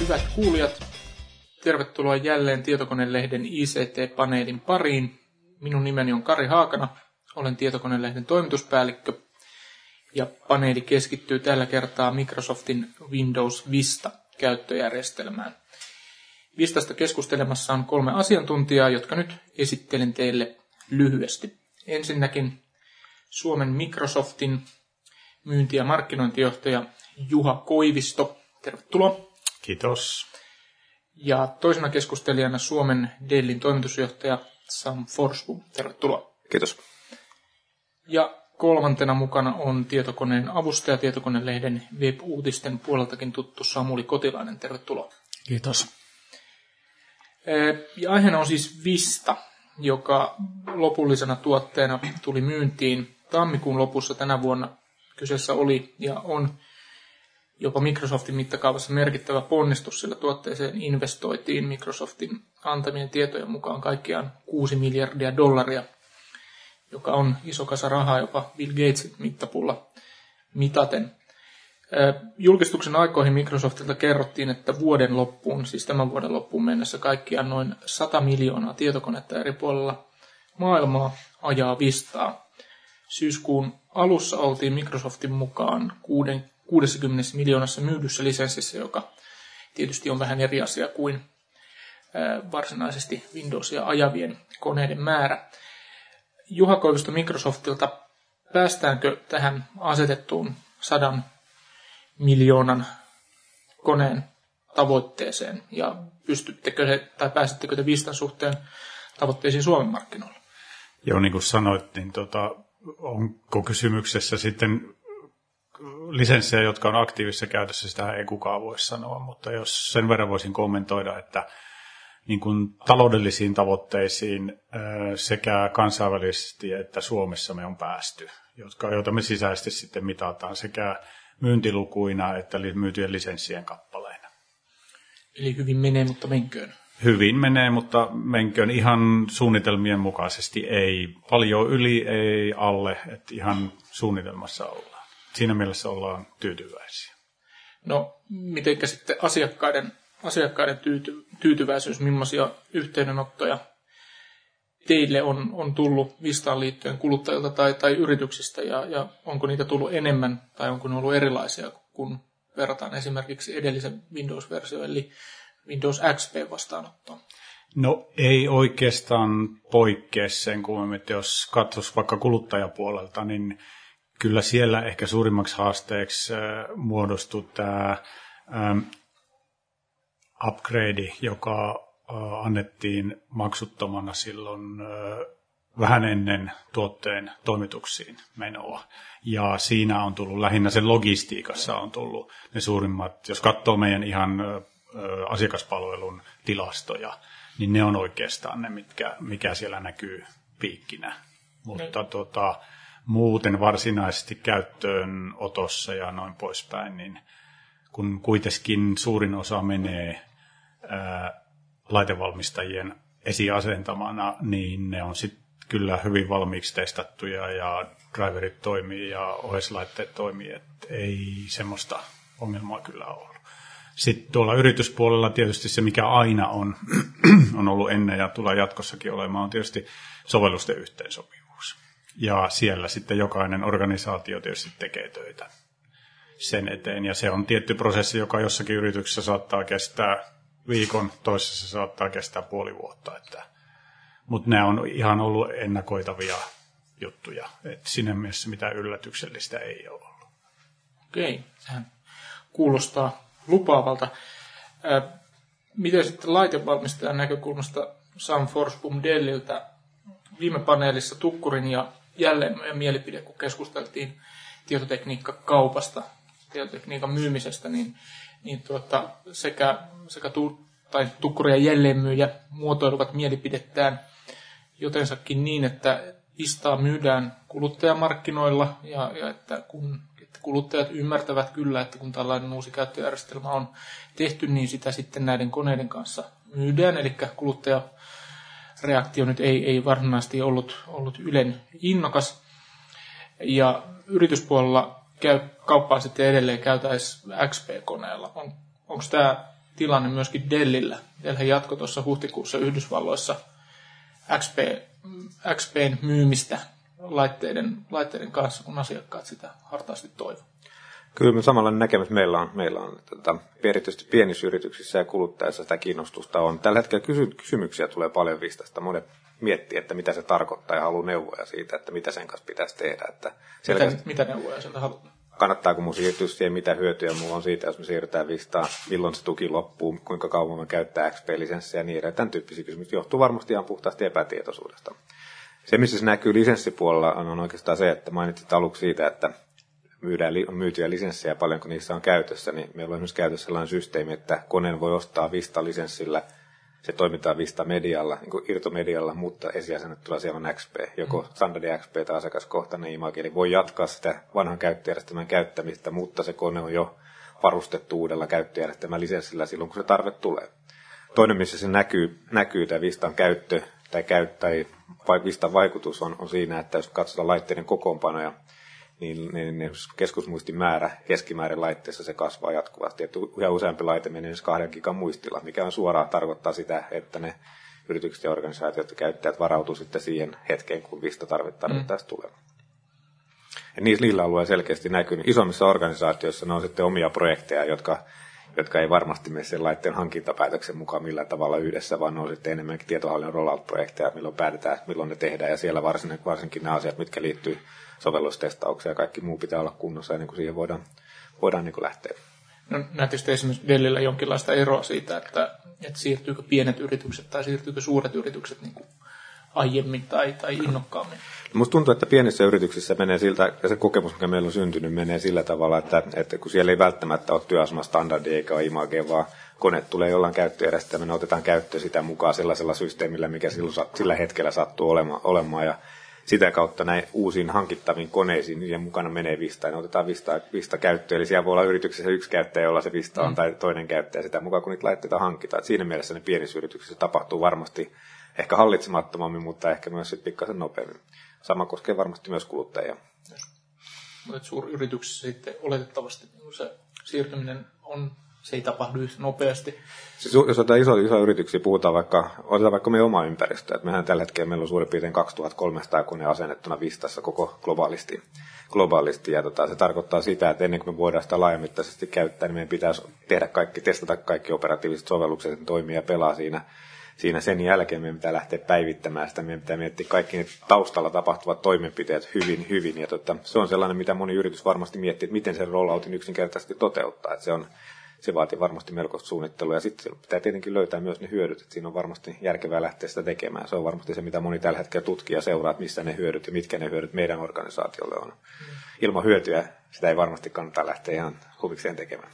Hyvät kuulijat, tervetuloa jälleen Tietokonelehden ICT-paneelin pariin. Minun nimeni on Kari Haakana, olen Tietokonelehden toimituspäällikkö ja paneeli keskittyy tällä kertaa Microsoftin Windows Vista käyttöjärjestelmään. Vistasta keskustelemassa on kolme asiantuntijaa, jotka nyt esittelen teille lyhyesti. Ensinnäkin Suomen Microsoftin myynti- ja markkinointijohtaja Juha Koivisto. Tervetuloa. Kiitos. Ja toisena keskustelijana Suomen Dellin toimitusjohtaja Sam Forsbu. Tervetuloa. Kiitos. Ja kolmantena mukana on tietokoneen avustaja, tietokonelehden web-uutisten puoleltakin tuttu Samuli Kotilainen. Tervetuloa. Kiitos. Ja aiheena on siis Vista, joka lopullisena tuotteena tuli myyntiin tammikuun lopussa tänä vuonna. Kyseessä oli ja on jopa Microsoftin mittakaavassa merkittävä ponnistus, sillä tuotteeseen investoitiin Microsoftin antamien tietojen mukaan kaikkiaan 6 miljardia dollaria, joka on iso kasa rahaa jopa Bill Gatesin mittapulla mitaten. Julkistuksen aikoihin Microsoftilta kerrottiin, että vuoden loppuun, siis tämän vuoden loppuun mennessä kaikkiaan noin 100 miljoonaa tietokonetta eri puolilla maailmaa ajaa Vistaa. Syyskuun alussa oltiin Microsoftin mukaan 60 miljoonassa myydyssä lisenssissä, joka tietysti on vähän eri asia kuin varsinaisesti Windowsia ajavien koneiden määrä. Juha Koivisto Microsoftilta, päästäänkö tähän asetettuun sadan miljoonan koneen tavoitteeseen ja pystyttekö he, tai pääsittekö te Vistan suhteen tavoitteisiin Suomen markkinoilla? Joo, niin kuin sanoit, niin tota, onko kysymyksessä sitten lisenssejä, jotka on aktiivisessa käytössä, sitä ei kukaan voi sanoa, mutta jos sen verran voisin kommentoida, että niin kuin taloudellisiin tavoitteisiin sekä kansainvälisesti että Suomessa me on päästy, jotka, joita me sisäisesti sitten mitataan sekä myyntilukuina että myytyjen lisenssien kappaleina. Eli hyvin menee, mutta menköön. Hyvin menee, mutta menköön ihan suunnitelmien mukaisesti. Ei paljon yli, ei alle, että ihan suunnitelmassa ollaan. Siinä mielessä ollaan tyytyväisiä. No, mitenkä sitten asiakkaiden, asiakkaiden tyyty, tyytyväisyys, millaisia yhteydenottoja teille on, on tullut Vistaan liittyen kuluttajilta tai, tai yrityksistä ja, ja onko niitä tullut enemmän tai onko ne ollut erilaisia, kun verrataan esimerkiksi edellisen Windows-versioon eli Windows XP vastaanottoon? No ei oikeastaan poikkea sen kummemmin, että jos katsoisi vaikka kuluttajapuolelta, niin kyllä siellä ehkä suurimmaksi haasteeksi muodostui tämä upgrade, joka annettiin maksuttomana silloin vähän ennen tuotteen toimituksiin menoa. Ja siinä on tullut, lähinnä sen logistiikassa on tullut ne suurimmat, jos katsoo meidän ihan asiakaspalvelun tilastoja, niin ne on oikeastaan ne, mitkä, mikä siellä näkyy piikkinä. Mutta no. tota, muuten varsinaisesti käyttöön otossa ja noin poispäin, niin kun kuitenkin suurin osa menee ää, laitevalmistajien esiasentamana, niin ne on sitten kyllä hyvin valmiiksi testattuja ja driverit toimii ja OS-laitteet toimii, että ei semmoista ongelmaa kyllä ole. Sitten tuolla yrityspuolella tietysti se, mikä aina on, on ollut ennen ja tulee jatkossakin olemaan, on tietysti sovellusten yhteensopivuus. Ja siellä sitten jokainen organisaatio tietysti tekee töitä sen eteen. Ja se on tietty prosessi, joka jossakin yrityksessä saattaa kestää viikon, toisessa saattaa kestää puoli vuotta. Että, mutta nämä on ihan ollut ennakoitavia juttuja. Et siinä mielessä mitään yllätyksellistä ei ole ollut. Okei, sehän kuulostaa lupaavalta. Miten sitten laitevalmistajan näkökulmasta Sam Forsbom Delliltä viime paneelissa Tukkurin ja jälleen mielipide, kun keskusteltiin tietotekniikkakaupasta, tietotekniikan myymisestä, niin niin tuota, sekä, sekä tu, tai tukkuri ja jälleenmyyjä muotoiluvat mielipidettään jotensakin niin, että Vistaa myydään kuluttajamarkkinoilla ja, ja että kun kuluttajat ymmärtävät kyllä, että kun tällainen uusi käyttöjärjestelmä on tehty, niin sitä sitten näiden koneiden kanssa myydään, eli kuluttajareaktio nyt ei, ei varsinaisesti ollut, ollut ylen innokas. Ja yrityspuolella käy, kauppaa sitten edelleen käytäisi XP-koneella. On, onko tämä tilanne myöskin Dellillä? Dell jatko tuossa huhtikuussa Yhdysvalloissa XP, XPn myymistä laitteiden, laitteiden kanssa, kun asiakkaat sitä hartaasti toivovat. Kyllä samanlainen näkemys meillä on, meillä on tota, erityisesti pienissä yrityksissä ja kuluttajissa sitä kiinnostusta on. Tällä hetkellä kysy- kysymyksiä tulee paljon Vistasta. Monet miettii, että mitä se tarkoittaa ja haluaa neuvoja siitä, että mitä sen kanssa pitäisi tehdä. Että mitä, mitä neuvoja sieltä haluaa? Kannattaako mun siirtyä siihen, mitä hyötyjä mulla on siitä, jos me siirrytään Vistaan, milloin se tuki loppuu, kuinka kauan me käyttää XP-lisenssiä ja niin edelleen. Tämän tyyppisiä kysymyksiä johtuu varmasti ihan puhtaasti epätietoisuudesta. Se, missä se näkyy lisenssipuolella, on oikeastaan se, että mainitsit aluksi siitä, että myydään on myytyjä lisenssejä paljon, kun niissä on käytössä, niin meillä on esimerkiksi käytössä sellainen systeemi, että koneen voi ostaa Vista-lisenssillä, se toimitaan Vista-medialla, niin kuin irtomedialla, mutta esiasennettuna siellä on XP, joko mm. standardi XP tai asiakaskohtainen image, eli voi jatkaa sitä vanhan käyttöjärjestelmän käyttämistä, mutta se kone on jo varustettu uudella käyttöjärjestelmän lisenssillä silloin, kun se tarve tulee. Toinen, missä se näkyy, näkyy tämä Vistan käyttö tai, käyttö, tai Vistan vaikutus on, on siinä, että jos katsotaan laitteiden kokoonpanoja, niin, niin, niin keskusmuistin määrä keskimäärin laitteessa se kasvaa jatkuvasti. Että yhä useampi laite menee siis kahden gigan muistilla, mikä on suoraan tarkoittaa sitä, että ne yritykset ja organisaatiot ja käyttäjät varautuu sitten siihen hetkeen, kun vista tarvittaessa mm. tulee. Ja niillä alueilla selkeästi näkyy. Isommissa organisaatioissa ne on sitten omia projekteja, jotka, jotka ei varmasti mene sen laitteen hankintapäätöksen mukaan millään tavalla yhdessä, vaan ne on sitten enemmänkin tietohallinnon rollout-projekteja, milloin päätetään, milloin ne tehdään. Ja siellä varsinkin, varsinkin nämä asiat, mitkä liittyy sovellustestauksia ja kaikki muu pitää olla kunnossa ennen kuin siihen voidaan, voidaan niin kuin lähteä. No, näettekö esimerkiksi Dellillä jonkinlaista eroa siitä, että, että siirtyykö pienet yritykset tai siirtyykö suuret yritykset niin kuin aiemmin tai, tai innokkaammin? Musta tuntuu, että pienissä yrityksissä menee siltä, ja se kokemus, mikä meillä on syntynyt, menee sillä tavalla, että, että kun siellä ei välttämättä ole työasemastandardi eikä ole image, vaan kone tulee jollain käyttöjärjestelmänä, otetaan käyttöön sitä mukaan sellaisella systeemillä, mikä silloin, sillä hetkellä sattuu olemaan, olemaan ja sitä kautta näin uusiin hankittaviin koneisiin, niiden mukana menee Vista, ja ne otetaan Vista, Vista käyttöön. Eli siellä voi olla yrityksessä yksi käyttäjä, jolla se Vista on, mm. tai toinen käyttäjä sitä mukaan, kun niitä laitteita hankitaan. Et siinä mielessä ne pienissä yrityksissä tapahtuu varmasti ehkä hallitsemattomammin, mutta ehkä myös sitten pikkasen nopeammin. Sama koskee varmasti myös kuluttajia. Mutta suuryrityksissä sitten oletettavasti se siirtyminen on se ei tapahdu nopeasti. Siis jos otetaan iso, iso yrityksiä, puhutaan vaikka, otetaan vaikka meidän oma ympäristö. Että mehän tällä hetkellä meillä on suurin piirtein 2300 kone asennettuna Vistassa koko globaalisti. globaalisti ja tota, se tarkoittaa sitä, että ennen kuin me voidaan sitä laajamittaisesti käyttää, niin meidän pitäisi tehdä kaikki, testata kaikki operatiiviset sovellukset, että toimii ja pelaa siinä siinä sen jälkeen meidän pitää lähteä päivittämään sitä, meidän pitää miettiä kaikki ne taustalla tapahtuvat toimenpiteet hyvin, hyvin. Ja tota, se on sellainen, mitä moni yritys varmasti miettii, että miten sen rolloutin yksinkertaisesti toteuttaa. Että se on se vaatii varmasti melkoista suunnittelua ja sitten pitää tietenkin löytää myös ne hyödyt, että siinä on varmasti järkevää lähteä sitä tekemään. Se on varmasti se, mitä moni tällä hetkellä tutkija seuraa, että missä ne hyödyt ja mitkä ne hyödyt meidän organisaatiolle on. Ilman hyötyä sitä ei varmasti kannata lähteä ihan huvikseen tekemään.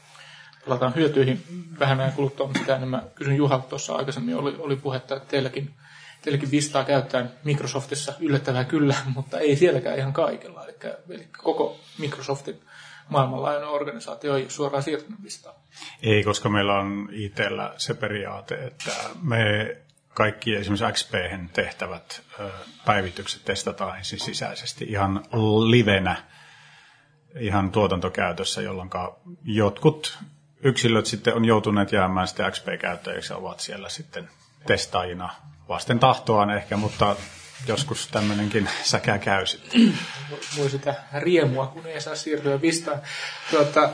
Palataan hyötyihin vähän ajan kuluttua, mutta mitä mä kysyn Juhalta tuossa aikaisemmin, oli, oli puhetta, että teilläkin, teilläkin Vistaa käyttää Microsoftissa yllättävää kyllä, mutta ei sielläkään ihan kaikella. Eli, eli koko Microsoftin maailmanlaajuinen organisaatio ei suoraan siirtynyt Vistaan. Ei, koska meillä on itsellä se periaate, että me kaikki esimerkiksi xp tehtävät päivitykset testataan ensin sisäisesti ihan livenä, ihan tuotantokäytössä, jolloin jotkut yksilöt sitten on joutuneet jäämään sitten XP-käyttäjiksi ja ovat siellä sitten testaajina vasten tahtoaan ehkä, mutta joskus tämmöinenkin säkä käy sitten. Voi sitä riemua, kun ei saa siirtyä Vistaan. Tuota,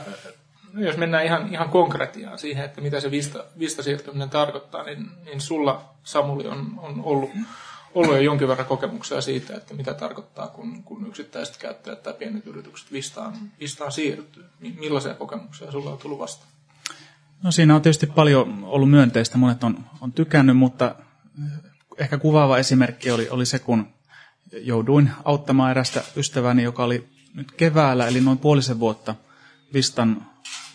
jos mennään ihan, ihan konkretiaan siihen, että mitä se vista, vistasiirtyminen tarkoittaa, niin, niin sulla, Samuli, on, on ollut, ollut jo jonkin verran kokemuksia siitä, että mitä tarkoittaa, kun, kun yksittäiset käyttäjät tai pienet yritykset vistaan, vistaan siirtyy. Millaisia kokemuksia sulla on tullut vastaan? No siinä on tietysti paljon ollut myönteistä, monet on, on tykännyt, mutta ehkä kuvaava esimerkki oli, oli se, kun jouduin auttamaan erästä ystäväni, joka oli nyt keväällä, eli noin puolisen vuotta Vistan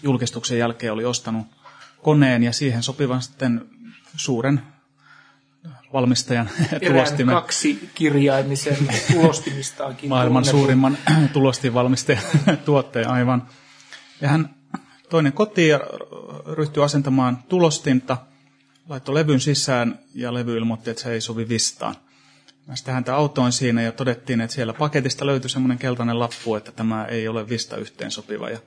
julkistuksen jälkeen oli ostanut koneen ja siihen sopivan sitten suuren valmistajan Erään tulostimen. kaksi kirjaimisen tulostimistaankin. maailman suurimman tulostinvalmistajan tuotteen aivan. Ja hän toinen kotiin ja ryhtyi asentamaan tulostinta, laittoi levyn sisään ja levy ilmoitti, että se ei sovi vistaan. Mä sitten häntä autoin siinä ja todettiin, että siellä paketista löytyi semmoinen keltainen lappu, että tämä ei ole vista yhteen sopiva. Ja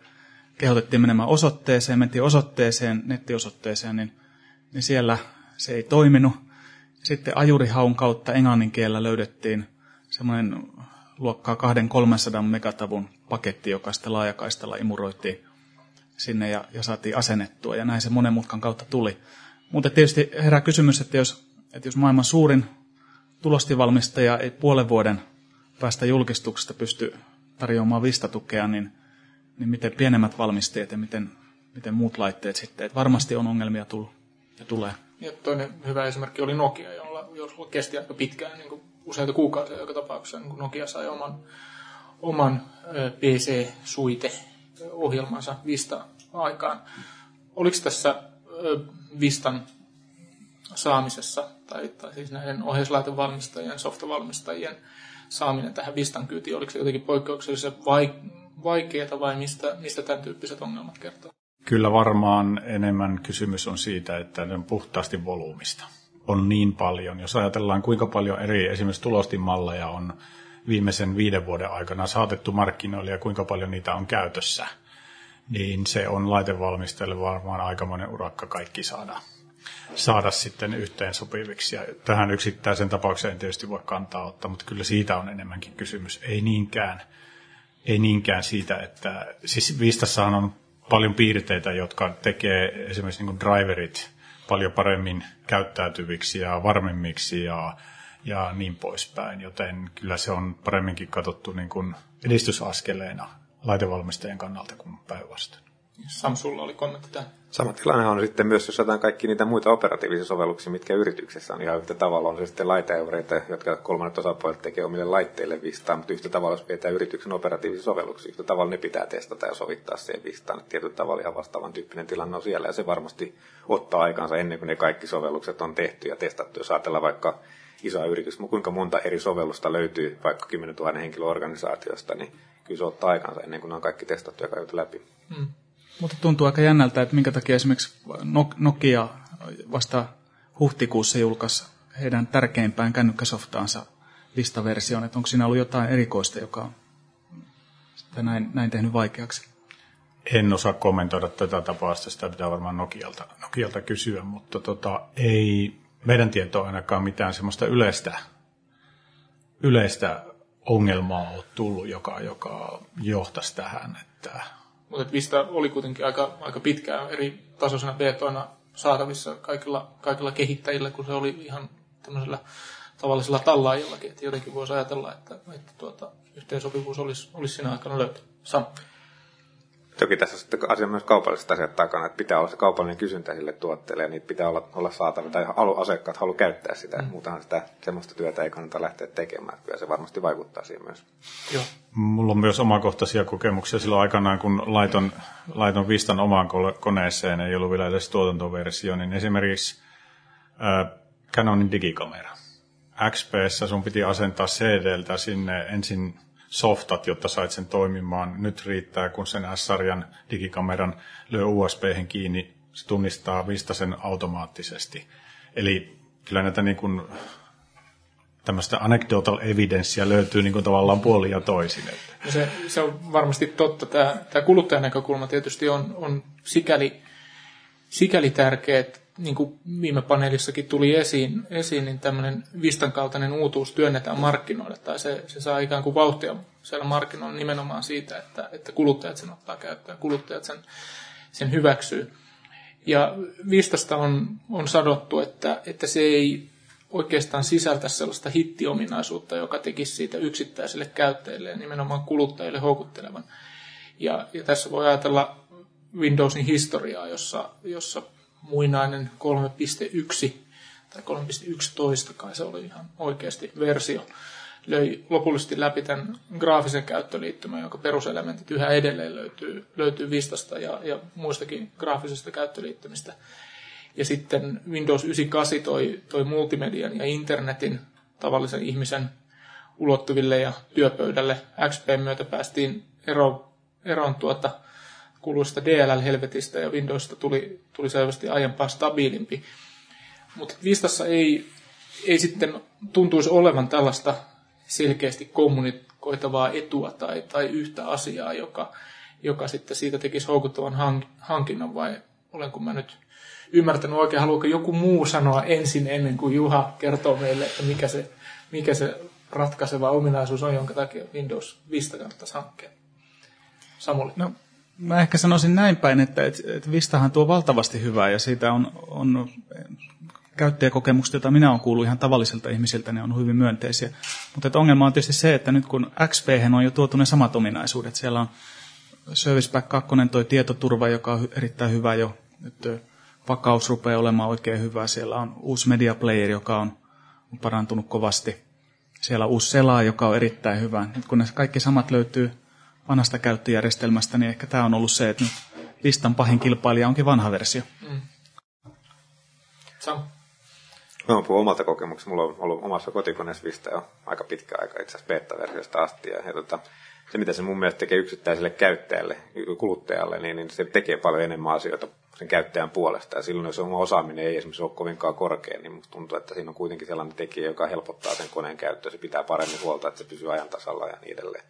kehotettiin menemään osoitteeseen, mentiin osoitteeseen, nettiosoitteeseen, niin, niin siellä se ei toiminut. Sitten ajurihaun kautta englannin kielellä löydettiin semmoinen luokkaa 200-300 megatavun paketti, joka sitten laajakaistalla imuroitiin sinne ja, ja saatiin asennettua. Ja näin se monen mutkan kautta tuli. Mutta tietysti herää kysymys, että jos, että jos maailman suurin tulostivalmistaja ei puolen vuoden päästä julkistuksesta pysty tarjoamaan vistatukea, niin, niin miten pienemmät valmistajat ja miten, miten muut laitteet sitten. Että varmasti on ongelmia tullut ja tulee. Ja toinen hyvä esimerkki oli Nokia, jolla, jolla kesti aika pitkään, niin kuin useita kuukausia joka tapauksessa, niin kuin Nokia sai oman, oman PC-suite-ohjelmansa Vista aikaan. Oliko tässä Vistan saamisessa, tai, tai siis näiden ohjauslaitevalmistajien, softavalmistajien saaminen tähän Vistan kyytiin, oliko se jotenkin poikkeuksellisen vaikeaa vai mistä, mistä tämän tyyppiset ongelmat kertoo? Kyllä varmaan enemmän kysymys on siitä, että ne on puhtaasti volyymista. On niin paljon. Jos ajatellaan, kuinka paljon eri esimerkiksi tulostinmalleja on viimeisen viiden vuoden aikana saatettu markkinoille ja kuinka paljon niitä on käytössä, niin se on laitevalmistajille varmaan aikamoinen urakka kaikki saada, saada sitten yhteen sopiviksi. Ja tähän yksittäisen tapaukseen en tietysti voi kantaa ottaa, mutta kyllä siitä on enemmänkin kysymys. Ei niinkään, ei niinkään siitä, että siis Vistassahan on paljon piirteitä, jotka tekee esimerkiksi niin driverit paljon paremmin käyttäytyviksi ja varmemmiksi ja, ja niin poispäin. Joten kyllä se on paremminkin katsottu niin kuin edistysaskeleena laitevalmistajien kannalta kuin päinvastoin. Samsulla oli kommentti tähän. Sama tilanne on sitten myös, jos otetaan kaikki niitä muita operatiivisia sovelluksia, mitkä yrityksessä on ihan yhtä tavalla. On se sitten laiteeureita, jotka kolmannet osapuolet tekee omille laitteille vistaan, mutta yhtä tavalla, jos pidetään yrityksen operatiivisia sovelluksia, yhtä tavalla ne pitää testata ja sovittaa siihen vistaan. Tietyllä tavalla ihan vastaavan tyyppinen tilanne on siellä ja se varmasti ottaa aikansa ennen kuin ne kaikki sovellukset on tehty ja testattu. Jos ajatellaan vaikka isoa yritys, kuinka monta eri sovellusta löytyy vaikka 10 000 henkilöorganisaatiosta, niin kyllä se ottaa aikansa ennen kuin ne on kaikki testattu ja käyty läpi. Mm. Mutta tuntuu aika jännältä, että minkä takia esimerkiksi Nokia vasta huhtikuussa julkaisi heidän tärkeimpään kännykkäsoftaansa listaversion, että onko siinä ollut jotain erikoista, joka on näin, näin tehnyt vaikeaksi? En osaa kommentoida tätä tapausta, sitä pitää varmaan Nokialta, Nokialta kysyä, mutta tota, ei meidän tietoa ainakaan mitään semmoista yleistä, yleistä ongelmaa ole tullut, joka, joka johtaisi tähän. Että... Mutta Vista oli kuitenkin aika, aika pitkään eri tasoisena betoina saatavissa kaikilla, kaikilla kehittäjillä, kun se oli ihan tämmöisellä tavallisella tallaajillakin. Että jotenkin voisi ajatella, että, että tuota, yhteensopivuus olisi, olisi siinä aikana löytynyt. Sam. Toki tässä on sitten asia myös kaupalliset asiat takana, että pitää olla se kaupallinen kysyntä sille tuotteelle ja niitä pitää olla, olla saatavilla tai halu, asiakkaat haluaa käyttää sitä. Mm. Muutenhan sitä semmoista työtä ei kannata lähteä tekemään. Kyllä se varmasti vaikuttaa siihen myös. Joo. Mulla on myös omakohtaisia kokemuksia silloin aikanaan, kun laiton, laiton Vistan omaan koneeseen, ei ollut vielä edes tuotantoversio, niin esimerkiksi äh, Canonin digikamera. XPssä sun piti asentaa CDltä sinne ensin softat, jotta sait sen toimimaan. Nyt riittää, kun sen S-sarjan digikameran lyö usb kiinni, se tunnistaa Vistasen automaattisesti. Eli kyllä näitä niin kuin, tämmöistä anecdotal evidenssiä löytyy niin kuin tavallaan puoli ja toisin. Se, se on varmasti totta. Tämä, tämä kuluttajan näkökulma tietysti on, on sikäli, sikäli tärkeä, että niin kuin viime paneelissakin tuli esiin, esiin niin tämmöinen Vistan kaltainen uutuus työnnetään markkinoille, tai se, se saa ikään kuin vauhtia siellä markkinoilla nimenomaan siitä, että, että kuluttajat sen ottaa käyttöön, kuluttajat sen, sen hyväksyy. Ja Vistasta on, on sadottu, että, että se ei oikeastaan sisältä sellaista hittiominaisuutta, joka tekisi siitä yksittäiselle käyttäjille ja nimenomaan kuluttajille houkuttelevan. Ja, ja tässä voi ajatella Windowsin historiaa, jossa, jossa muinainen 3.1 tai 3.11 kai se oli ihan oikeasti versio, löi lopullisesti läpi tämän graafisen käyttöliittymän, jonka peruselementit yhä edelleen löytyy, löytyy Vistasta ja, ja muistakin graafisista käyttöliittymistä. Ja sitten Windows 98 toi, toi multimedian ja internetin tavallisen ihmisen ulottuville ja työpöydälle. XP myötä päästiin eroon, eroon tuota kuluista DLL-helvetistä ja Windowsista tuli, tuli selvästi aiempaa stabiilimpi. Mutta Vistassa ei, ei sitten tuntuisi olevan tällaista selkeästi kommunikoitavaa etua tai, tai yhtä asiaa, joka, joka sitten siitä tekisi houkuttavan hankinnan, vai olenko mä nyt ymmärtänyt oikein, haluaako joku muu sanoa ensin ennen kuin Juha kertoo meille, että mikä se, mikä se ratkaiseva ominaisuus on, jonka takia Windows Vista kannattaisi hankkia. Samuli. No, mä ehkä sanoisin näin päin, että, että Vistahan tuo valtavasti hyvää ja siitä on, on käyttäjäkokemukset, joita minä olen kuullut ihan tavallisilta ihmisiltä, ne on hyvin myönteisiä. Mutta ongelma on tietysti se, että nyt kun XP on jo tuotu ne samat ominaisuudet, siellä on Service Pack 2 toi tietoturva, joka on erittäin hyvä jo. Nyt vakaus rupeaa olemaan oikein hyvä. Siellä on uusi media player, joka on parantunut kovasti. Siellä on uusi selaa, joka on erittäin hyvä. Nyt kun ne kaikki samat löytyy vanhasta käyttöjärjestelmästä, niin ehkä tämä on ollut se, että nyt listan pahin kilpailija onkin vanha versio. Mm. Sam? Mä oon omalta kokemuksesta. Mulla on ollut omassa kotikoneessa Vista jo aika pitkä aika, itse asiassa beta-versiosta asti. Ja, ja tota, se, mitä se mun mielestä tekee yksittäiselle käyttäjälle, kuluttajalle, niin, niin se tekee paljon enemmän asioita sen käyttäjän puolesta. Ja silloin, jos oma osaaminen ei esimerkiksi ole kovinkaan korkea, niin musta tuntuu, että siinä on kuitenkin sellainen tekijä, joka helpottaa sen koneen käyttöä. Se pitää paremmin huolta, että se pysyy ajan tasalla ja niin edelleen.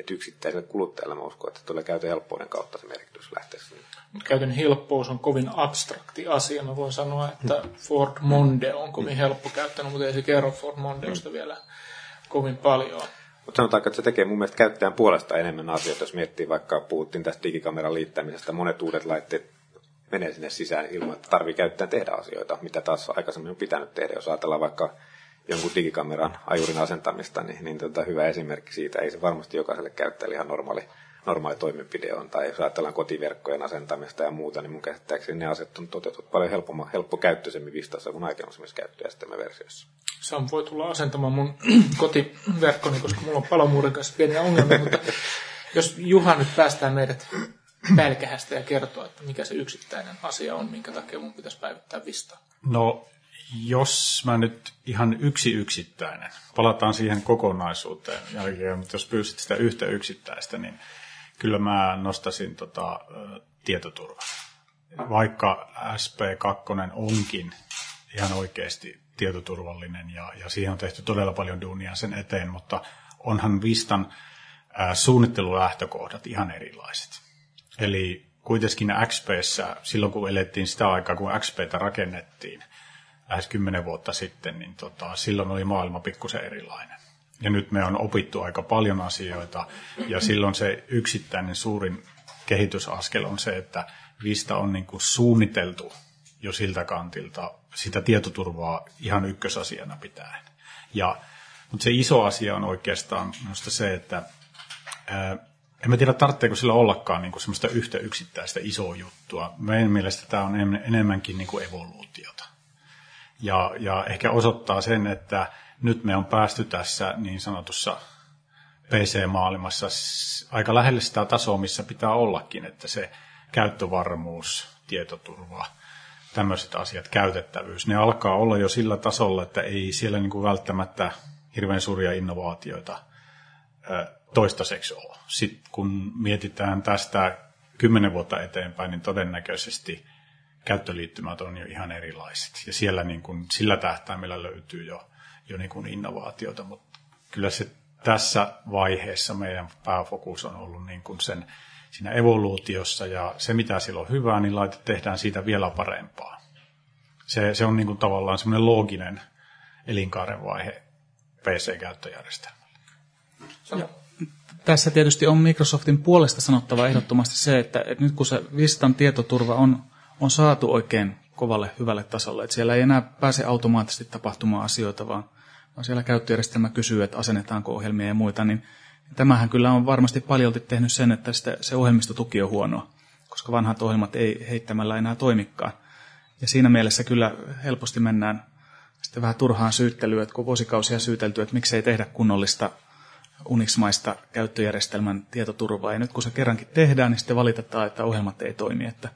Että yksittäiselle kuluttajalle mä uskon, että tulee käytön helppouden kautta se merkitys lähtee sinne. Mutta käytön helppous on kovin abstrakti asia. Mä voin sanoa, että Ford Monde on kovin helppo käyttänyt, mutta ei se kerro Ford Mondeosta vielä kovin paljon. Mutta sanotaan, että se tekee mun mielestä käyttäjän puolesta enemmän asioita, jos miettii vaikka puhuttiin tästä digikameran liittämisestä, monet uudet laitteet menee sinne sisään ilman, että tarvii käyttää tehdä asioita, mitä taas aikaisemmin on pitänyt tehdä. Jos ajatellaan vaikka jonkun digikameran ajurin asentamista, niin, niin tota, hyvä esimerkki siitä. Ei se varmasti jokaiselle käyttäjälle ihan normaali, normaali toimenpide on. Tai jos ajatellaan kotiverkkojen asentamista ja muuta, niin mun käsittääkseni ne aset on toteutettu paljon helpommin, helppokäyttöisemmin vistassa kuin aikaisemmissa käyttöjärjestelmäversioissa. Sam voi tulla asentamaan mun kotiverkkoni, koska mulla on palomuurin kanssa pieniä ongelmia, mutta jos Juha nyt päästään meidät pälkähästä ja kertoa, että mikä se yksittäinen asia on, minkä takia mun pitäisi päivittää Vistaa? No, jos mä nyt ihan yksi yksittäinen, palataan siihen kokonaisuuteen jälkeen, mutta jos pyysit sitä yhtä yksittäistä, niin kyllä mä nostasin tota, tietoturvaa. Vaikka SP2 onkin ihan oikeasti tietoturvallinen ja, ja siihen on tehty todella paljon duunia sen eteen, mutta onhan Vistan ää, suunnittelulähtökohdat ihan erilaiset. Eli kuitenkin XPssä, silloin kun elettiin sitä aikaa, kun XPtä rakennettiin, lähes kymmenen vuotta sitten, niin tota, silloin oli maailma pikkusen erilainen. Ja nyt me on opittu aika paljon asioita, ja silloin se yksittäinen suurin kehitysaskel on se, että Vista on niin kuin suunniteltu jo siltä kantilta sitä tietoturvaa ihan ykkösasiana pitäen. Ja, mutta se iso asia on oikeastaan minusta se, että ää, en mä tiedä, tarvitseeko sillä ollakaan niin kuin semmoista yhtä yksittäistä isoa juttua. Meidän mielestä tämä on enemmänkin niin kuin evoluutiota. Ja, ja ehkä osoittaa sen, että nyt me on päästy tässä niin sanotussa PC-maailmassa aika lähelle sitä tasoa, missä pitää ollakin, että se käyttövarmuus, tietoturva, tämmöiset asiat, käytettävyys, ne alkaa olla jo sillä tasolla, että ei siellä niin kuin välttämättä hirveän suuria innovaatioita toistaiseksi ole. Sitten kun mietitään tästä kymmenen vuotta eteenpäin, niin todennäköisesti käyttöliittymät on jo ihan erilaiset. Ja siellä niin kuin, sillä tähtäimellä löytyy jo, jo niin kuin innovaatiota, mutta kyllä se tässä vaiheessa meidän pääfokus on ollut niin kuin sen siinä evoluutiossa ja se mitä sillä on hyvää, niin laite tehdään siitä vielä parempaa. Se, se on niin kuin tavallaan semmoinen looginen elinkaaren vaihe PC-käyttöjärjestelmällä. Tässä tietysti on Microsoftin puolesta sanottava ehdottomasti se, että, että nyt kun se Vistan tietoturva on on saatu oikein kovalle hyvälle tasolle. Että siellä ei enää pääse automaattisesti tapahtumaan asioita, vaan, vaan siellä käyttöjärjestelmä kysyy, että asennetaanko ohjelmia ja muita, niin tämähän kyllä on varmasti paljolti tehnyt sen, että sitä, se ohjelmistotuki on huonoa, koska vanhat ohjelmat ei heittämällä enää toimikaan. Ja siinä mielessä kyllä helposti mennään sitten vähän turhaan syyttelyä, että kun vuosikausia syytelty, että miksei tehdä kunnollista Unix-maista käyttöjärjestelmän tietoturvaa. Ja nyt kun se kerrankin tehdään, niin sitten valitetaan, että ohjelmat ei toimi. Että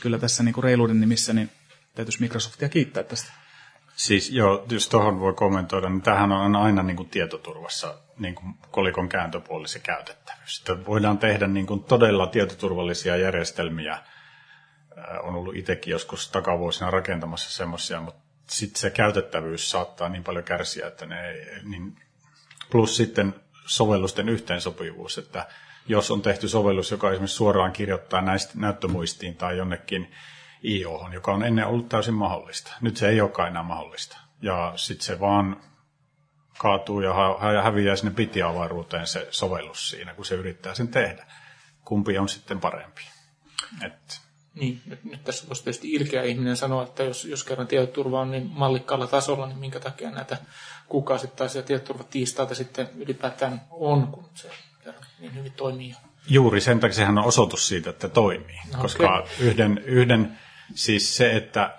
kyllä tässä niin kuin reiluuden nimissä niin täytyisi Microsoftia kiittää tästä. Siis joo, jos tuohon voi kommentoida, niin tämähän on aina niin kuin tietoturvassa niin kuin kolikon kääntöpuoli se käytettävyys. Sitten voidaan tehdä niin kuin todella tietoturvallisia järjestelmiä. On ollut itsekin joskus takavuosina rakentamassa semmoisia, mutta sitten se käytettävyys saattaa niin paljon kärsiä, että ne ei, niin, plus sitten sovellusten yhteensopivuus, että jos on tehty sovellus, joka esimerkiksi suoraan kirjoittaa näistä näyttömuistiin tai jonnekin IO, joka on ennen ollut täysin mahdollista. Nyt se ei olekaan enää mahdollista. Ja sitten se vaan kaatuu ja häviää sinne pitiavaruuteen se sovellus siinä, kun se yrittää sen tehdä. Kumpi on sitten parempi? Et. Niin, nyt, nyt tässä voisi tietysti ilkeä ihminen sanoa, että jos, jos kerran tietoturva on niin mallikkaalla tasolla, niin minkä takia näitä kuukausittaisia tietoturvatiistaita sitten ylipäätään on, kun se niin hyvin toimii. Juuri sen takia sehän on osoitus siitä, että toimii. Okay. Koska yhden, yhden, siis se, että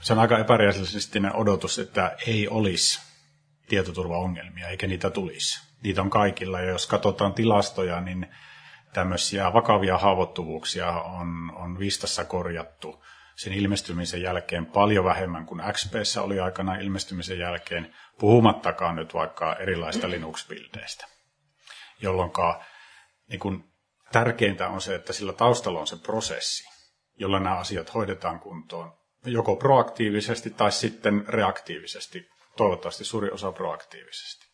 se on aika epärealistinen odotus, että ei olisi tietoturvaongelmia, eikä niitä tulisi. Niitä on kaikilla, ja jos katsotaan tilastoja, niin tämmöisiä vakavia haavoittuvuuksia on, on Vistassa korjattu sen ilmestymisen jälkeen paljon vähemmän kuin XPssä oli aikana ilmestymisen jälkeen, puhumattakaan nyt vaikka erilaista Linux-bildeistä. Jolloin niin kun, tärkeintä on se, että sillä taustalla on se prosessi, jolla nämä asiat hoidetaan kuntoon, joko proaktiivisesti tai sitten reaktiivisesti, toivottavasti suuri osa proaktiivisesti.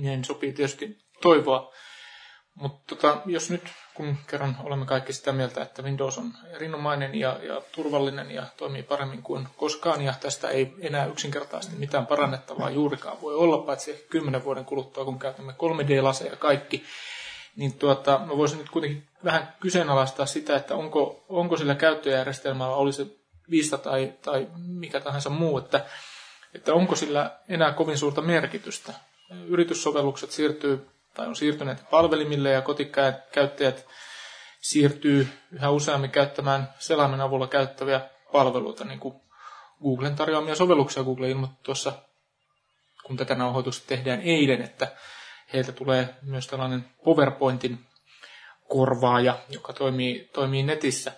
Näin, sopii tietysti toivoa. Mutta tota, jos nyt, kun kerran olemme kaikki sitä mieltä, että Windows on erinomainen ja, ja turvallinen ja toimii paremmin kuin koskaan, ja tästä ei enää yksinkertaisesti mitään parannettavaa juurikaan voi olla, paitsi kymmenen vuoden kuluttua, kun käytämme 3D-laseja kaikki, niin tuota, mä voisin nyt kuitenkin vähän kyseenalaistaa sitä, että onko, onko sillä käyttöjärjestelmällä, oli se Vista tai, tai mikä tahansa muu, että, että onko sillä enää kovin suurta merkitystä. Yrityssovellukset siirtyy tai on siirtyneet palvelimille ja kotikäyttäjät siirtyy yhä useammin käyttämään selaimen avulla käyttäviä palveluita, niin kuin Googlen tarjoamia sovelluksia. Google ilmoitti tuossa, kun tätä nauhoitusta tehdään eilen, että heiltä tulee myös tällainen PowerPointin korvaaja, joka toimii, toimii netissä.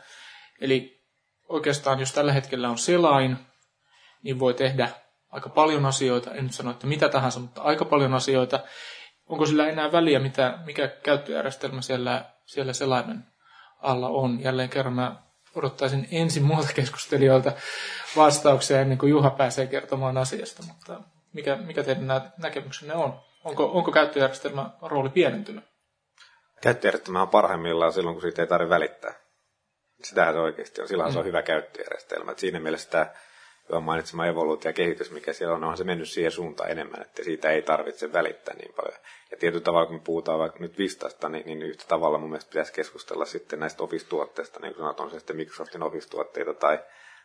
Eli oikeastaan, jos tällä hetkellä on selain, niin voi tehdä aika paljon asioita, en nyt sano, että mitä tahansa, mutta aika paljon asioita, onko sillä enää väliä, mitä, mikä käyttöjärjestelmä siellä, siellä selaimen alla on. Jälleen kerran mä odottaisin ensin muilta keskustelijoilta vastauksia ennen kuin Juha pääsee kertomaan asiasta, mutta mikä, mikä teidän näkemyksenne on? Onko, onko käyttöjärjestelmän rooli pienentynyt? Käyttöjärjestelmä on parhaimmillaan silloin, kun siitä ei tarvitse välittää. Sitähän se oikeasti on. Silloin mm. se on mm. hyvä käyttöjärjestelmä. Et siinä mielessä tämä hyvä mainitsema evoluutio ja kehitys, mikä siellä on, onhan se mennyt siihen suuntaan enemmän, että siitä ei tarvitse välittää niin paljon. Ja tietyllä tavalla, kun me puhutaan vaikka nyt Vistasta, niin, niin yhtä tavalla mun mielestä pitäisi keskustella sitten näistä Office-tuotteista, niin kuin sanot, on se sitten Microsoftin Office-tuotteita tai,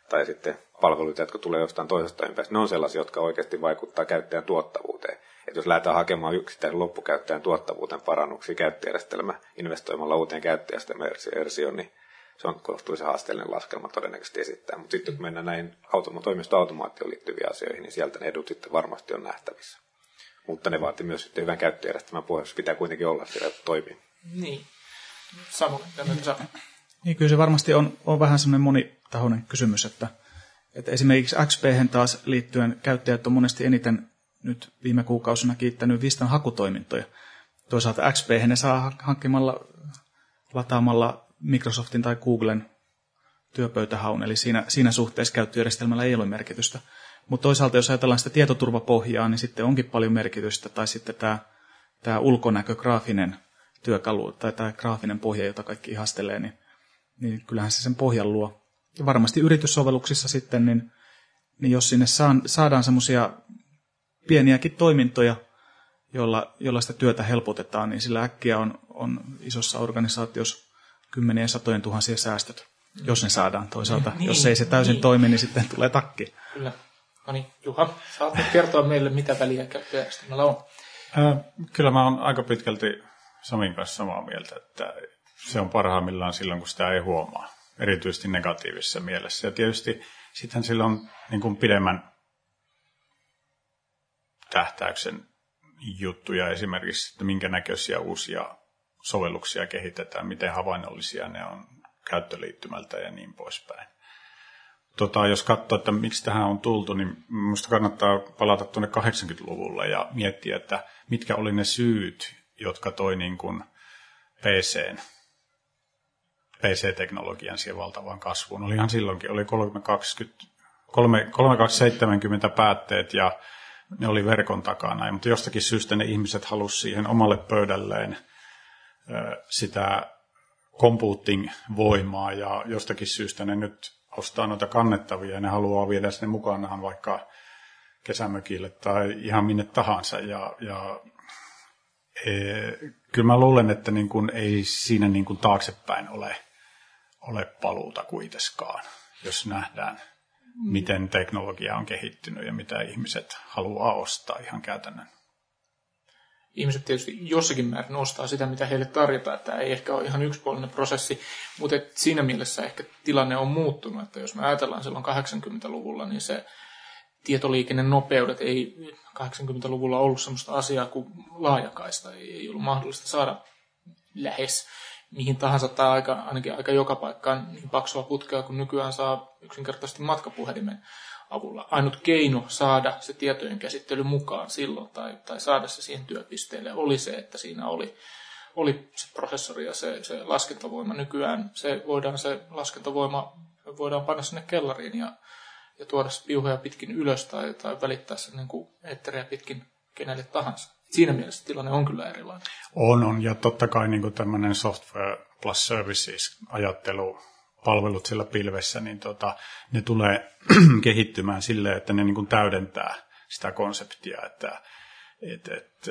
tai sitten palveluita, jotka tulee jostain toisesta ympäristöstä. Ne on sellaisia, jotka oikeasti vaikuttaa käyttäjän tuottavuuteen. Että jos lähdetään hakemaan yksittäisen loppukäyttäjän tuottavuuteen parannuksia käyttäjärjestelmä investoimalla uuteen käyttäjärjestelmäversioon, niin se on kohtuullisen haasteellinen laskelma todennäköisesti esittää. Mutta sitten kun mennään näihin automa- toimistoautomaatioon liittyviin asioihin, niin sieltä ne edut sitten varmasti on nähtävissä. Mutta ne vaatii myös sitten hyvän käyttöjärjestelmän pohjassa. Pitää kuitenkin olla siellä, että toimii. Niin. Samoin, Niin kyllä se varmasti on, on vähän semmoinen monitahoinen kysymys, että, että esimerkiksi XP taas liittyen käyttäjät on monesti eniten nyt viime kuukausina kiittänyt Vistan hakutoimintoja. Toisaalta XP ne saa hankkimalla, lataamalla Microsoftin tai Googlen työpöytähaun, eli siinä, siinä suhteessa käyttöjärjestelmällä ei ole merkitystä. Mutta toisaalta, jos ajatellaan sitä tietoturvapohjaa, niin sitten onkin paljon merkitystä, tai sitten tämä, tämä ulkonäkö, graafinen työkalu, tai tämä graafinen pohja, jota kaikki ihastelee, niin, niin kyllähän se sen pohjan luo. Ja varmasti yrityssovelluksissa sitten, niin, niin jos sinne saan, saadaan semmoisia pieniäkin toimintoja, joilla, joilla sitä työtä helpotetaan, niin sillä äkkiä on, on isossa organisaatiossa kymmenien satojen tuhansien säästöt, jos ne saadaan toisaalta. Niin, jos ei se täysin niin. toimi, niin sitten tulee takki. Kyllä. No niin, Juha, saat nyt kertoa meille, mitä väliä käyttöjärjestelmällä on. Äh, kyllä mä oon aika pitkälti Samin kanssa samaa mieltä, että se on parhaimmillaan silloin, kun sitä ei huomaa, erityisesti negatiivisessa mielessä. Ja tietysti sitten sillä on niin kuin pidemmän tähtäyksen juttuja, esimerkiksi, että minkä näköisiä uusia sovelluksia kehitetään, miten havainnollisia ne on käyttöliittymältä ja niin poispäin. tota, jos katsoo, että miksi tähän on tultu, niin minusta kannattaa palata tuonne 80-luvulle ja miettiä, että mitkä oli ne syyt, jotka toi niin kuin PCn, PC-teknologian siihen valtavaan kasvuun. Olihan silloinkin, oli 320, 3270 päätteet ja ne oli verkon takana, mutta jostakin syystä ne ihmiset halusivat siihen omalle pöydälleen sitä computing-voimaa ja jostakin syystä ne nyt ostaa noita kannettavia ja ne haluaa viedä sinne mukanaan vaikka kesämökille tai ihan minne tahansa. Ja, ja e, kyllä mä luulen, että niin kuin ei siinä niin kuin taaksepäin ole, ole paluuta kuitenkaan, jos nähdään, miten teknologia on kehittynyt ja mitä ihmiset haluaa ostaa ihan käytännön ihmiset tietysti jossakin määrin ostaa sitä, mitä heille tarjotaan. Tämä ei ehkä ole ihan yksipuolinen prosessi, mutta siinä mielessä ehkä tilanne on muuttunut, että jos me ajatellaan silloin 80-luvulla, niin se nopeudet ei 80-luvulla ollut sellaista asiaa kuin laajakaista. Ei ollut mahdollista saada lähes mihin tahansa tai aika, ainakin aika joka paikkaan niin paksua putkea, kun nykyään saa yksinkertaisesti matkapuhelimen avulla. Ainut keino saada se tietojen käsittely mukaan silloin tai, tai saada se siihen työpisteelle oli se, että siinä oli, oli se prosessori ja se, se laskentavoima. Nykyään se voidaan se laskentavoima voidaan panna sinne kellariin ja, ja tuoda se piuhoja pitkin ylös tai, tai välittää sen niin kuin etteriä pitkin kenelle tahansa. Siinä mielessä tilanne on kyllä erilainen. On, on. Ja totta kai niin tämmöinen software plus services ajattelu palvelut siellä pilvessä, niin tota, ne tulee kehittymään silleen, että ne niin kuin täydentää sitä konseptia, että et, et,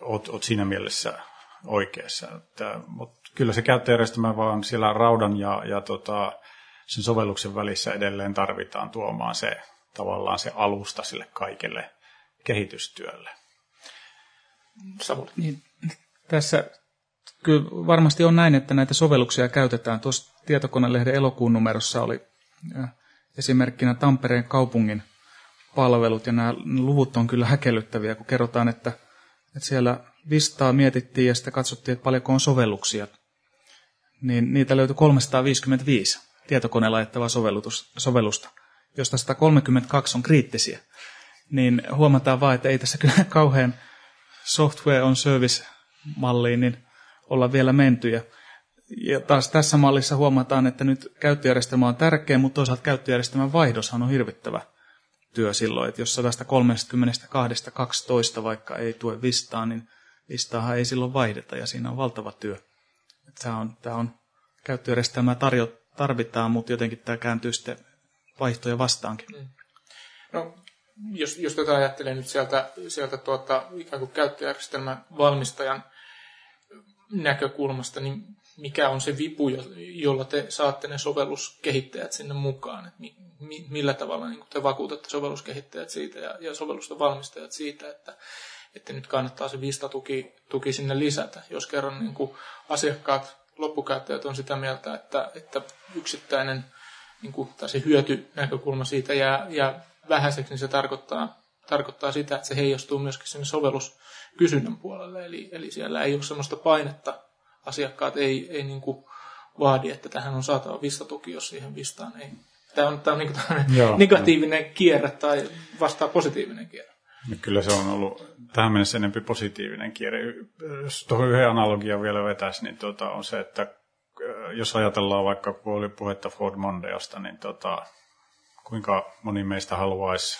oot, oot siinä mielessä oikeassa. Että, mutta kyllä se käyttöjärjestelmä vaan siellä raudan ja, ja tota, sen sovelluksen välissä edelleen tarvitaan tuomaan se tavallaan se alusta sille kaikelle kehitystyölle. Samoin. Niin, tässä kyllä varmasti on näin, että näitä sovelluksia käytetään. Tuossa tietokonelehden elokuun numerossa oli esimerkkinä Tampereen kaupungin palvelut, ja nämä luvut on kyllä häkellyttäviä, kun kerrotaan, että, että siellä listaa mietittiin ja sitten katsottiin, että paljonko on sovelluksia. Niin niitä löytyi 355 tietokoneella ajettavaa sovellusta, josta 132 on kriittisiä. Niin huomataan vaan, että ei tässä kyllä kauhean software on service malliin, niin olla vielä menty. Ja, taas tässä mallissa huomataan, että nyt käyttöjärjestelmä on tärkeä, mutta toisaalta käyttöjärjestelmän vaihdoshan on hirvittävä työ silloin, että jos 132-12 vaikka ei tue Vistaa, niin Vistaahan ei silloin vaihdeta ja siinä on valtava työ. Tämä on, tämä on käyttöjärjestelmää tarjo, tarvitaan, mutta jotenkin tämä kääntyy sitten vaihtoja vastaankin. Mm. No, jos, jos tätä ajattelee nyt sieltä, sieltä tuota, ikään kuin käyttöjärjestelmän valmistajan näkökulmasta, niin mikä on se vipu, jolla te saatte ne sovelluskehittäjät sinne mukaan? Et mi, mi, millä tavalla niin te vakuutatte sovelluskehittäjät siitä ja, ja sovellusten valmistajat siitä, että, että nyt kannattaa se Vista-tuki tuki sinne lisätä, jos kerran niin kuin asiakkaat, loppukäyttäjät on sitä mieltä, että, että yksittäinen niin kuin, tai se hyötynäkökulma siitä jää, jää vähäiseksi, niin se tarkoittaa, tarkoittaa sitä, että se heijastuu myöskin sinne sovelluskysynnän puolelle. Eli, eli siellä ei ole sellaista painetta, asiakkaat ei, ei niin kuin vaadi, että tähän on saatava vistatuki, jos siihen vistaan ei. Tämä on, tämä on niin kuin Joo, negatiivinen no. kierre tai vastaa positiivinen kierre. Kyllä se on ollut tähän mennessä enemmän positiivinen kierre. Jos tuohon yhden analogian vielä vetäisi, niin tuota, on se, että jos ajatellaan vaikka, kun oli puhetta Ford Mondeosta, niin tuota, kuinka moni meistä haluaisi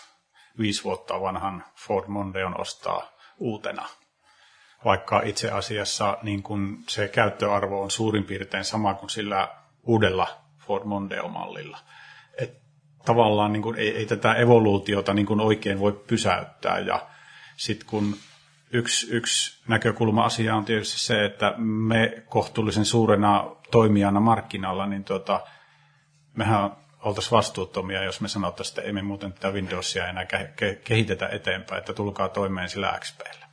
viisi vuotta vanhan Ford Mondeon ostaa uutena, vaikka itse asiassa niin kun se käyttöarvo on suurin piirtein sama kuin sillä uudella Ford Mondeo-mallilla. Et tavallaan niin kun ei, ei tätä evoluutiota niin kun oikein voi pysäyttää ja sitten kun yksi, yksi näkökulma asia on tietysti se, että me kohtuullisen suurena toimijana markkinalla, niin tota, mehän oltaisiin vastuuttomia, jos me sanottaisiin, että emme muuten tätä Windowsia enää kehitetä eteenpäin, että tulkaa toimeen sillä XPllä.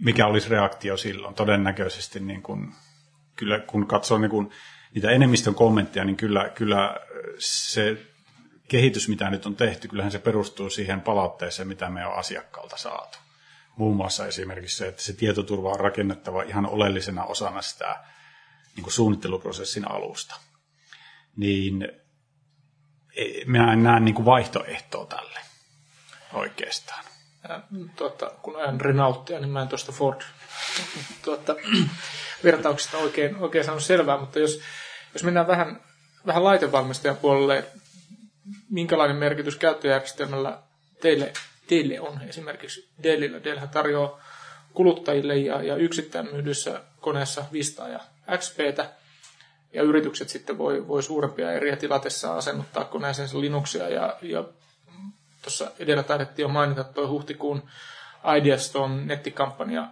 Mikä olisi reaktio silloin? Todennäköisesti niin kun, kyllä, kun katsoo niin kun niitä enemmistön kommentteja, niin kyllä, kyllä se kehitys, mitä nyt on tehty, kyllähän se perustuu siihen palautteeseen, mitä me on asiakkaalta saatu. Muun muassa esimerkiksi se, että se tietoturva on rakennettava ihan oleellisena osana sitä niin suunnitteluprosessin alusta. Niin minä en näe niin kuin vaihtoehtoa tälle oikeastaan. Ja, tuota, kun ajan Renaultia, niin mä en tuosta Ford tuota, vertauksista oikein, oikein saanut selvää, mutta jos, jos mennään vähän, vähän laitevalmistajan puolelle, minkälainen merkitys käyttöjärjestelmällä teille, teille on esimerkiksi Dellillä? Dellhän tarjoaa kuluttajille ja, ja yksittäin myydyissä koneessa Vista ja XPtä, ja yritykset sitten voi, voi suurempia eriä tilatessa asennuttaa koneeseensa Linuxia, ja, ja tuossa edellä taidettiin jo mainita tuo huhtikuun Ideaston nettikampanja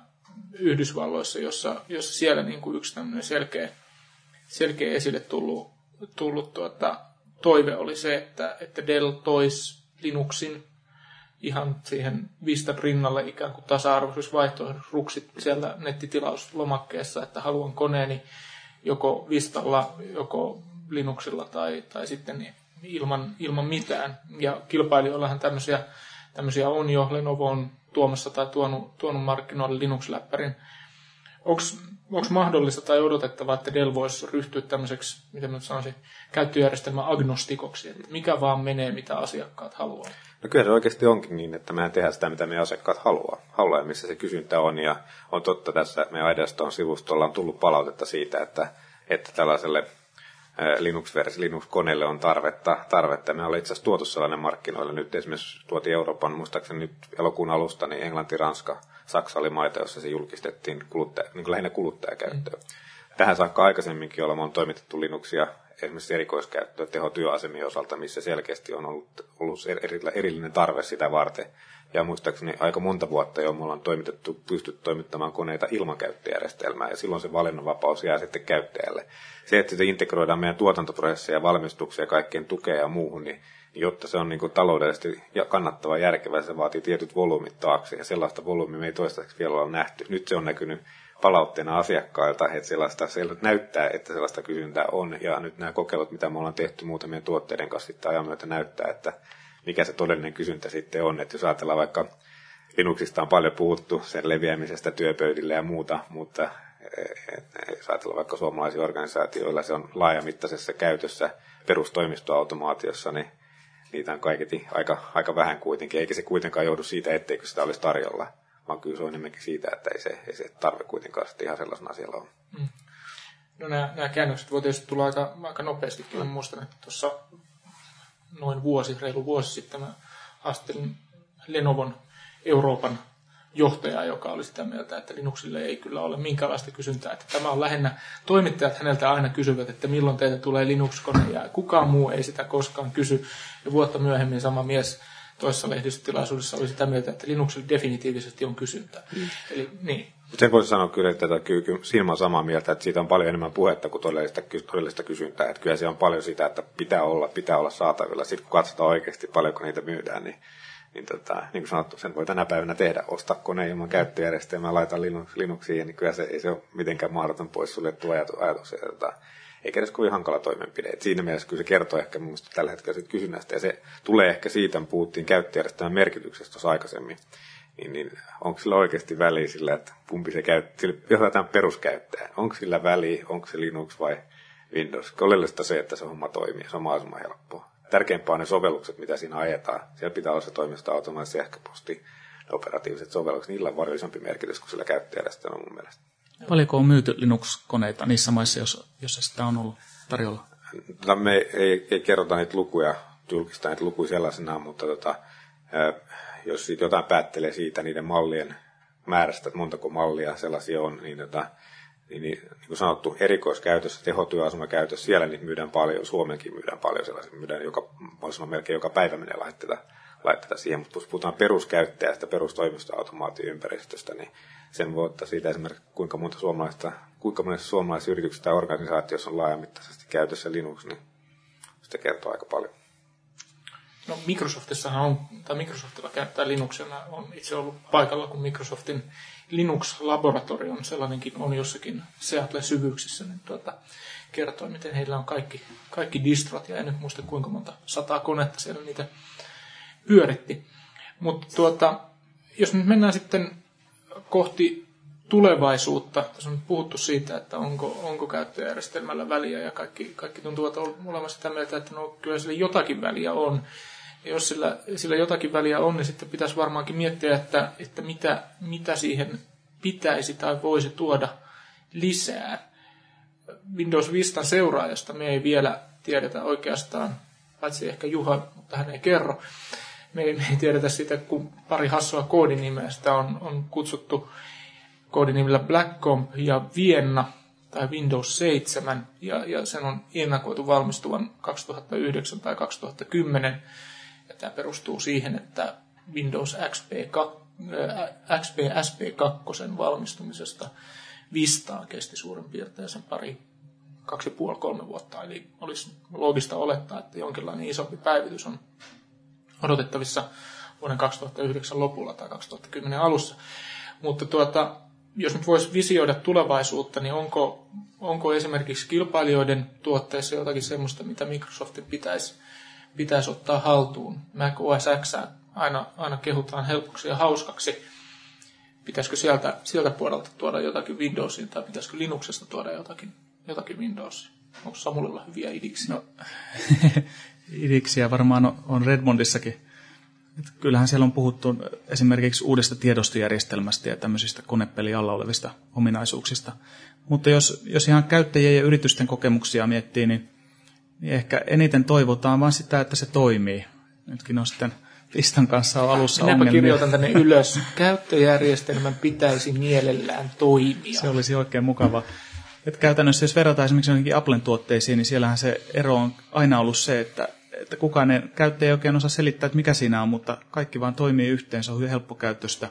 Yhdysvalloissa, jossa, jossa siellä niin kuin yksi tämmöinen selkeä, selkeä esille tullut, tullut tuota, toive oli se, että, että Dell toisi Linuxin ihan siihen Vistan rinnalle ikään kuin tasa-arvoisuusvaihtoehdot siellä nettitilauslomakkeessa, että haluan koneeni joko Vistalla, joko Linuxilla tai, tai sitten ilman, ilman mitään. Ja kilpailijoillahan tämmöisiä, tämmöisiä on jo. Lenovo on tuomassa tai tuonut, tuonut markkinoille Linux-läppärin. Onko mahdollista tai odotettavaa, että Dell voisi ryhtyä tämmöiseksi, miten mä sanoisin, käyttöjärjestelmän agnostikoksi, että mikä vaan menee, mitä asiakkaat haluaa? No kyllä se oikeasti onkin niin, että mehän tehdään sitä, mitä meidän asiakkaat haluaa, haluaa ja missä se kysyntä on. Ja on totta tässä meidän Edeston sivustolla on tullut palautetta siitä, että, että tällaiselle Linux-versi, Linux-koneelle on tarvetta. tarvetta. Me ollaan itse asiassa tuotu sellainen markkinoille. Nyt esimerkiksi tuotiin Euroopan, muistaakseni nyt elokuun alusta, niin Englanti, Ranska, Saksa oli maita, jossa se julkistettiin kuluttaja, niin lähinnä kuluttajakäyttöön. Mm. Tähän saakka aikaisemminkin olemme on toimitettu Linuxia esimerkiksi erikoiskäyttöä tehotyöasemien osalta, missä selkeästi on ollut, ollut erillinen tarve sitä varten. Ja muistaakseni aika monta vuotta jo me ollaan toimitettu, pystytty toimittamaan koneita ilman käyttöjärjestelmää, ja silloin se valinnanvapaus jää sitten käyttäjälle. Se, että se integroidaan meidän tuotantoprosesseja, valmistuksia, kaikkien tukea ja muuhun, niin jotta se on niin kuin taloudellisesti kannattava ja järkevä, se vaatii tietyt volyymit taakse, ja sellaista volyymia me ei toistaiseksi vielä ole nähty. Nyt se on näkynyt palautteena asiakkailta, että sellaista, se näyttää, että sellaista kysyntää on. Ja nyt nämä kokeilut, mitä me ollaan tehty muutamien tuotteiden kanssa sitten ajan myötä näyttää, että mikä se todellinen kysyntä sitten on. Että jos ajatellaan vaikka Linuxista on paljon puhuttu, sen leviämisestä työpöydille ja muuta, mutta jos ajatellaan vaikka suomalaisia organisaatioilla, se on laajamittaisessa käytössä perustoimistoautomaatiossa, niin niitä on kaiketi aika, aika vähän kuitenkin, eikä se kuitenkaan joudu siitä, etteikö sitä olisi tarjolla vaan kyllä se on enemmänkin siitä, että ei se, ei se tarve kuitenkaan sitten ihan sellaisena siellä on. Mm. No nämä, nämä käännökset voi tietysti tulla aika, aika nopeastikin. Mä muistan, että tuossa noin vuosi, reilu vuosi sitten mä haastattelin Lenovon Euroopan johtaja, joka oli sitä mieltä, että Linuxille ei kyllä ole minkäänlaista kysyntää. Että tämä on lähinnä, toimittajat häneltä aina kysyvät, että milloin teitä tulee Linux-kone, ja kukaan muu ei sitä koskaan kysy. Ja vuotta myöhemmin sama mies toisessa lehdistötilaisuudessa oli sitä mieltä, että Linuxille definitiivisesti on kysyntää. Mm. Eli, niin. Sen voisi sanoa kyllä, että tätä, kyllä, siinä on samaa mieltä, että siitä on paljon enemmän puhetta kuin todellista, todellista kysyntää. Että kyllä se on paljon sitä, että pitää olla, pitää olla saatavilla. Sitten kun katsotaan oikeasti paljonko niitä myydään, niin, niin, tota, niin kuin sanottu, sen voi tänä päivänä tehdä. Ostaa kone ilman käyttöjärjestelmää, laita Linux, Linuxiin, niin kyllä se ei se ole mitenkään mahdoton pois suljettu ajatus. ajatus ja, tota, eikä edes kovin hankala toimenpide. Et siinä mielessä kyllä se kertoo ehkä mun tällä hetkellä siitä kysynnästä, ja se tulee ehkä siitä, kun puhuttiin käyttäjärjestelmän merkityksestä tuossa aikaisemmin, niin, niin onko sillä oikeasti väliä sillä, että kumpi se käyttää, jos otetaan peruskäyttäjä, onko sillä väliä, onko se Linux vai Windows. Oleellista se, että se homma toimii, se on mahdollisimman helppoa. Tärkeämpää on ne sovellukset, mitä siinä ajetaan. Siellä pitää olla se toimisto automaattisesti sähköposti, operatiiviset sovellukset, niillä on varjoisempi merkitys kuin sillä käyttäjärjestelmällä mun mielestä. Paljonko on myyty Linux-koneita niissä maissa, jos, jos sitä on ollut tarjolla? Tota, me ei, ei kerrota niitä lukuja, julkista niitä lukuja sellaisena, mutta tota, jos siitä jotain päättelee siitä niiden mallien määrästä, että montako mallia sellaisia on, niin, tota, niin, niin, niin kuin sanottu, erikoiskäytössä, tehotyöasumakäytössä, siellä niitä myydään paljon, Suomenkin myydään paljon sellaisia, myydään joka, voisi melkein joka päivä menee laitteita, laitteita siihen, mutta jos puhutaan peruskäyttäjästä, perustoimistoautomaatioympäristöstä, niin sen voi ottaa siitä esimerkiksi, kuinka monta suomalaista, kuinka monessa suomalaisessa yrityksessä tai organisaatiossa on laajamittaisesti käytössä Linux, niin sitä kertoo aika paljon. No Microsoftissahan on, tai Microsoftilla käyttää Linuxilla, on itse ollut paikalla, kun Microsoftin Linux-laboratorio on sellainenkin on jossakin Seattle syvyyksissä, niin tuota, kertoo, miten heillä on kaikki, kaikki distrot, ja en nyt muista kuinka monta sataa konetta siellä niitä pyöritti. Mutta tuota, jos nyt mennään sitten kohti tulevaisuutta. Tässä on puhuttu siitä, että onko, onko käyttöjärjestelmällä väliä ja kaikki, kaikki tuntuvat olevan sitä mieltä, että no, kyllä sillä jotakin väliä on. Jos sillä, sillä jotakin väliä on, niin sitten pitäisi varmaankin miettiä, että, että mitä, mitä siihen pitäisi tai voisi tuoda lisää. Windows Vistan seuraajasta me ei vielä tiedetä oikeastaan, paitsi ehkä Juha, mutta hän ei kerro. Me ei, me ei tiedetä sitä, kun pari hassua koodinimeä sitä on, on kutsuttu koodinimillä Blackcomp ja Vienna tai Windows 7, ja, ja sen on ennakoitu valmistuvan 2009 tai 2010. Ja tämä perustuu siihen, että Windows XP, XP SP2 valmistumisesta Vistaan kesti suurin piirtein sen pari, kaksi puoli, kolme vuotta. Eli olisi loogista olettaa, että jonkinlainen isompi päivitys on odotettavissa vuoden 2009 lopulla tai 2010 alussa. Mutta tuota, jos nyt voisi visioida tulevaisuutta, niin onko, onko esimerkiksi kilpailijoiden tuotteissa jotakin sellaista, mitä Microsoftin pitäisi, pitäisi ottaa haltuun? Mac OS X aina, aina kehutaan helpoksi ja hauskaksi. Pitäisikö sieltä, sieltä puolelta tuoda jotakin Windowsiin tai pitäisikö Linuxesta tuoda jotakin, jotakin Windowsiin? Onko Samulilla hyviä idiksiä? No, idiksiä varmaan on, on Redmondissakin kyllähän siellä on puhuttu esimerkiksi uudesta tiedostojärjestelmästä ja tämmöisistä konepeli alla olevista ominaisuuksista. Mutta jos, jos ihan käyttäjien ja yritysten kokemuksia miettii, niin, niin ehkä eniten toivotaan vain sitä, että se toimii. Nytkin on sitten Pistan kanssa on alussa Minäpä ongelmia. kirjoitan tänne ylös. Käyttöjärjestelmän pitäisi mielellään toimia. Se olisi oikein mukava. Et käytännössä jos verrataan esimerkiksi Applen tuotteisiin, niin siellähän se ero on aina ollut se, että että kukaan ei, käyttäjä ei oikein osaa selittää, että mikä siinä on, mutta kaikki vaan toimii yhteen, se on hyvin helppokäyttöistä.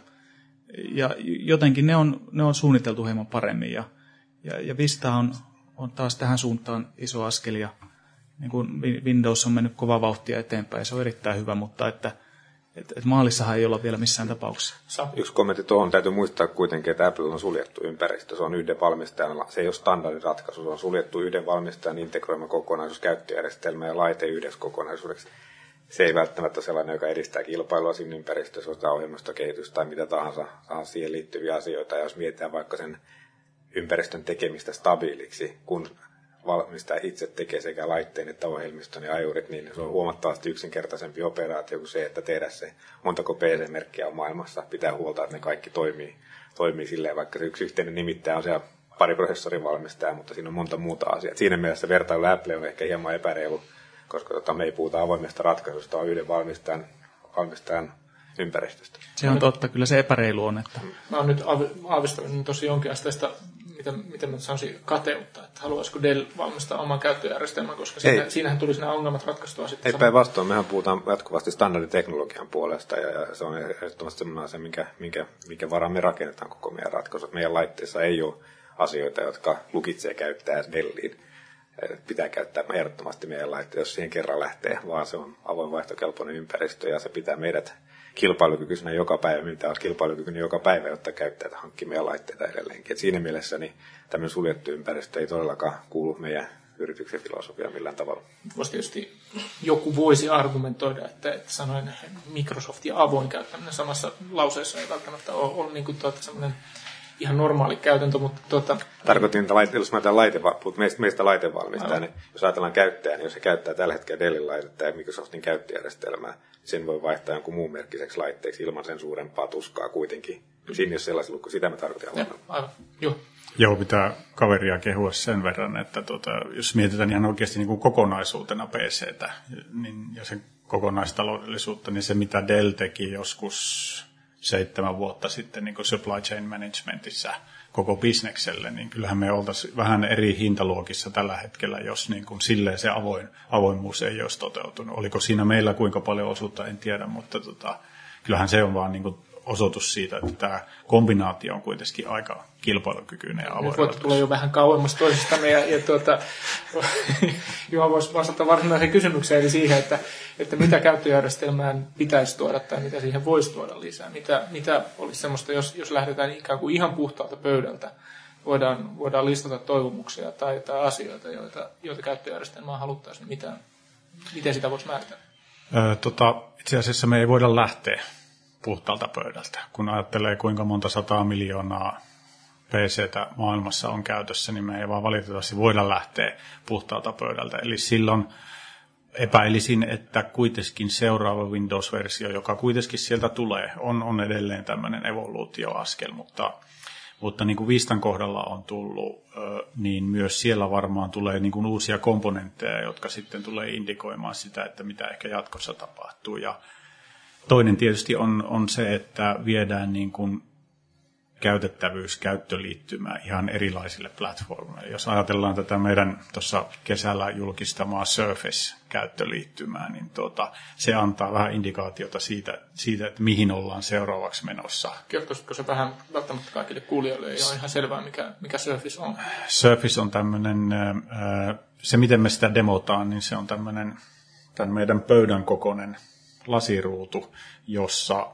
Ja jotenkin ne on, ne on suunniteltu hieman paremmin. Ja, ja, ja Vista on, on taas tähän suuntaan iso askel, ja niin kuin Windows on mennyt kova vauhtia eteenpäin, se on erittäin hyvä, mutta että – et, et maalissahan ei olla vielä missään tapauksessa. Yksi kommentti tuohon täytyy muistaa kuitenkin, että Apple on suljettu ympäristö. Se on yhden valmistajan, se ei ole standardiratkaisu, se on suljettu yhden valmistajan integroima kokonaisuus, käyttöjärjestelmä ja laite yhdessä kokonaisuudeksi. Se ei välttämättä ole sellainen, joka edistää kilpailua siinä ympäristössä, on ohjelmistokehitystä tai mitä tahansa, tahansa siihen liittyviä asioita. Ja jos mietitään vaikka sen ympäristön tekemistä stabiiliksi, kun valmistaja itse tekee sekä laitteen että ohjelmiston ja ajurit, niin se on huomattavasti yksinkertaisempi operaatio kuin se, että tehdä se montako PC-merkkiä on maailmassa. Pitää huolta, että ne kaikki toimii, toimii silleen, vaikka se yksi yhteinen nimittäjä on siellä pari prosessorin valmistaja, mutta siinä on monta muuta asiaa. Siinä mielessä vertailu Apple on ehkä hieman epäreilu, koska tota, me ei puhuta avoimesta ratkaisusta, vaan yhden valmistajan, valmistajan ympäristöstä. Se on totta, kyllä se epäreilu on. Että... Mä oon nyt aavistanut tosi asteista miten, miten mä sanoisin, kateutta, että haluaisiko Dell valmistaa oman käyttöjärjestelmän, koska siinä, siinähän tulisi nämä ongelmat ratkaistua sitten. Ei päinvastoin, mehän puhutaan jatkuvasti standarditeknologian puolesta ja, ja se on ehdottomasti sellainen asia, minkä, minkä, minkä varaan me rakennetaan koko meidän ratkaisut. Meidän laitteissa ei ole asioita, jotka lukitsee käyttää Delliin. Pitää käyttää ehdottomasti meidän laitteita, jos siihen kerran lähtee, vaan se on avoin vaihtokelpoinen ympäristö ja se pitää meidät kilpailukykyisenä joka päivä, mitä on kilpailukykyinen joka päivä, jotta käyttäjät hankkimia laitteita edelleenkin. Et siinä mielessä niin tämmöinen suljettu ympäristö ei todellakaan kuulu meidän yrityksen filosofiaan millään tavalla. Voisi tietysti joku voisi argumentoida, että, että sanoin Microsoft ja avoin käyttäminen samassa lauseessa ei välttämättä ole, ole niin kuin tuota ihan normaali käytäntö, mutta tuota... Tarkoitin, että laite, jos mä laite, meistä, meistä laitevalmistajaa, niin jos ajatellaan käyttäjää, niin jos se käyttää tällä hetkellä Dellin laitetta ja Microsoftin käyttöjärjestelmää, sen voi vaihtaa jonkun muun merkkiseksi laitteeksi ilman sen suurempaa tuskaa kuitenkin. Siinä jos sellaisen lukko, sitä me tarkoitan. Aivan, joo. Joo, pitää kaveria kehua sen verran, että tota, jos mietitään ihan oikeasti niin kuin kokonaisuutena PCtä niin, ja sen kokonaistaloudellisuutta, niin se mitä Dell teki joskus seitsemän vuotta sitten niin supply chain managementissa koko bisnekselle, niin kyllähän me oltaisiin vähän eri hintaluokissa tällä hetkellä, jos niin kuin silleen se avoin, avoimuus ei olisi toteutunut. Oliko siinä meillä kuinka paljon osuutta, en tiedä, mutta tota, kyllähän se on vaan niin kuin osoitus siitä, että tämä kombinaatio on kuitenkin aika kilpailukykyinen ja avoin. Voitte tulla jo vähän kauemmas toisistamme ja, ja tuota, Juha voisi vastata varsinaiseen kysymykseen, eli siihen, että, että mitä käyttöjärjestelmään pitäisi tuoda tai mitä siihen voisi tuoda lisää. Mitä, mitä olisi semmoista, jos, jos lähdetään ikään kuin ihan puhtaalta pöydältä, voidaan, voidaan listata toivomuksia tai, tai asioita, joita, joita käyttöjärjestelmään haluttaisiin, niin mitä, miten sitä voisi määritellä? Öö, tota, itse asiassa me ei voida lähteä puhtaalta pöydältä, kun ajattelee kuinka monta sataa miljoonaa PCtä maailmassa on käytössä, niin me ei vaan valitettavasti voida lähteä puhtaalta pöydältä. Eli silloin epäilisin, että kuitenkin seuraava Windows-versio, joka kuitenkin sieltä tulee, on, on edelleen tämmöinen evoluutioaskel, mutta, mutta niin kuin Vistan kohdalla on tullut, niin myös siellä varmaan tulee niin kuin uusia komponentteja, jotka sitten tulee indikoimaan sitä, että mitä ehkä jatkossa tapahtuu. Ja toinen tietysti on, on se, että viedään niin kuin käytettävyys, käyttöliittymä ihan erilaisille platformeille. Jos ajatellaan tätä meidän tuossa kesällä julkistamaa Surface-käyttöliittymää, niin tuota, se antaa vähän indikaatiota siitä, siitä, että mihin ollaan seuraavaksi menossa. Kertoisitko se vähän välttämättä kaikille kuulijoille, ei ole ihan selvää, mikä, mikä Surface on? Surface on tämmöinen, se miten me sitä demotaan, niin se on tämmöinen tämän meidän pöydän kokoinen lasiruutu, jossa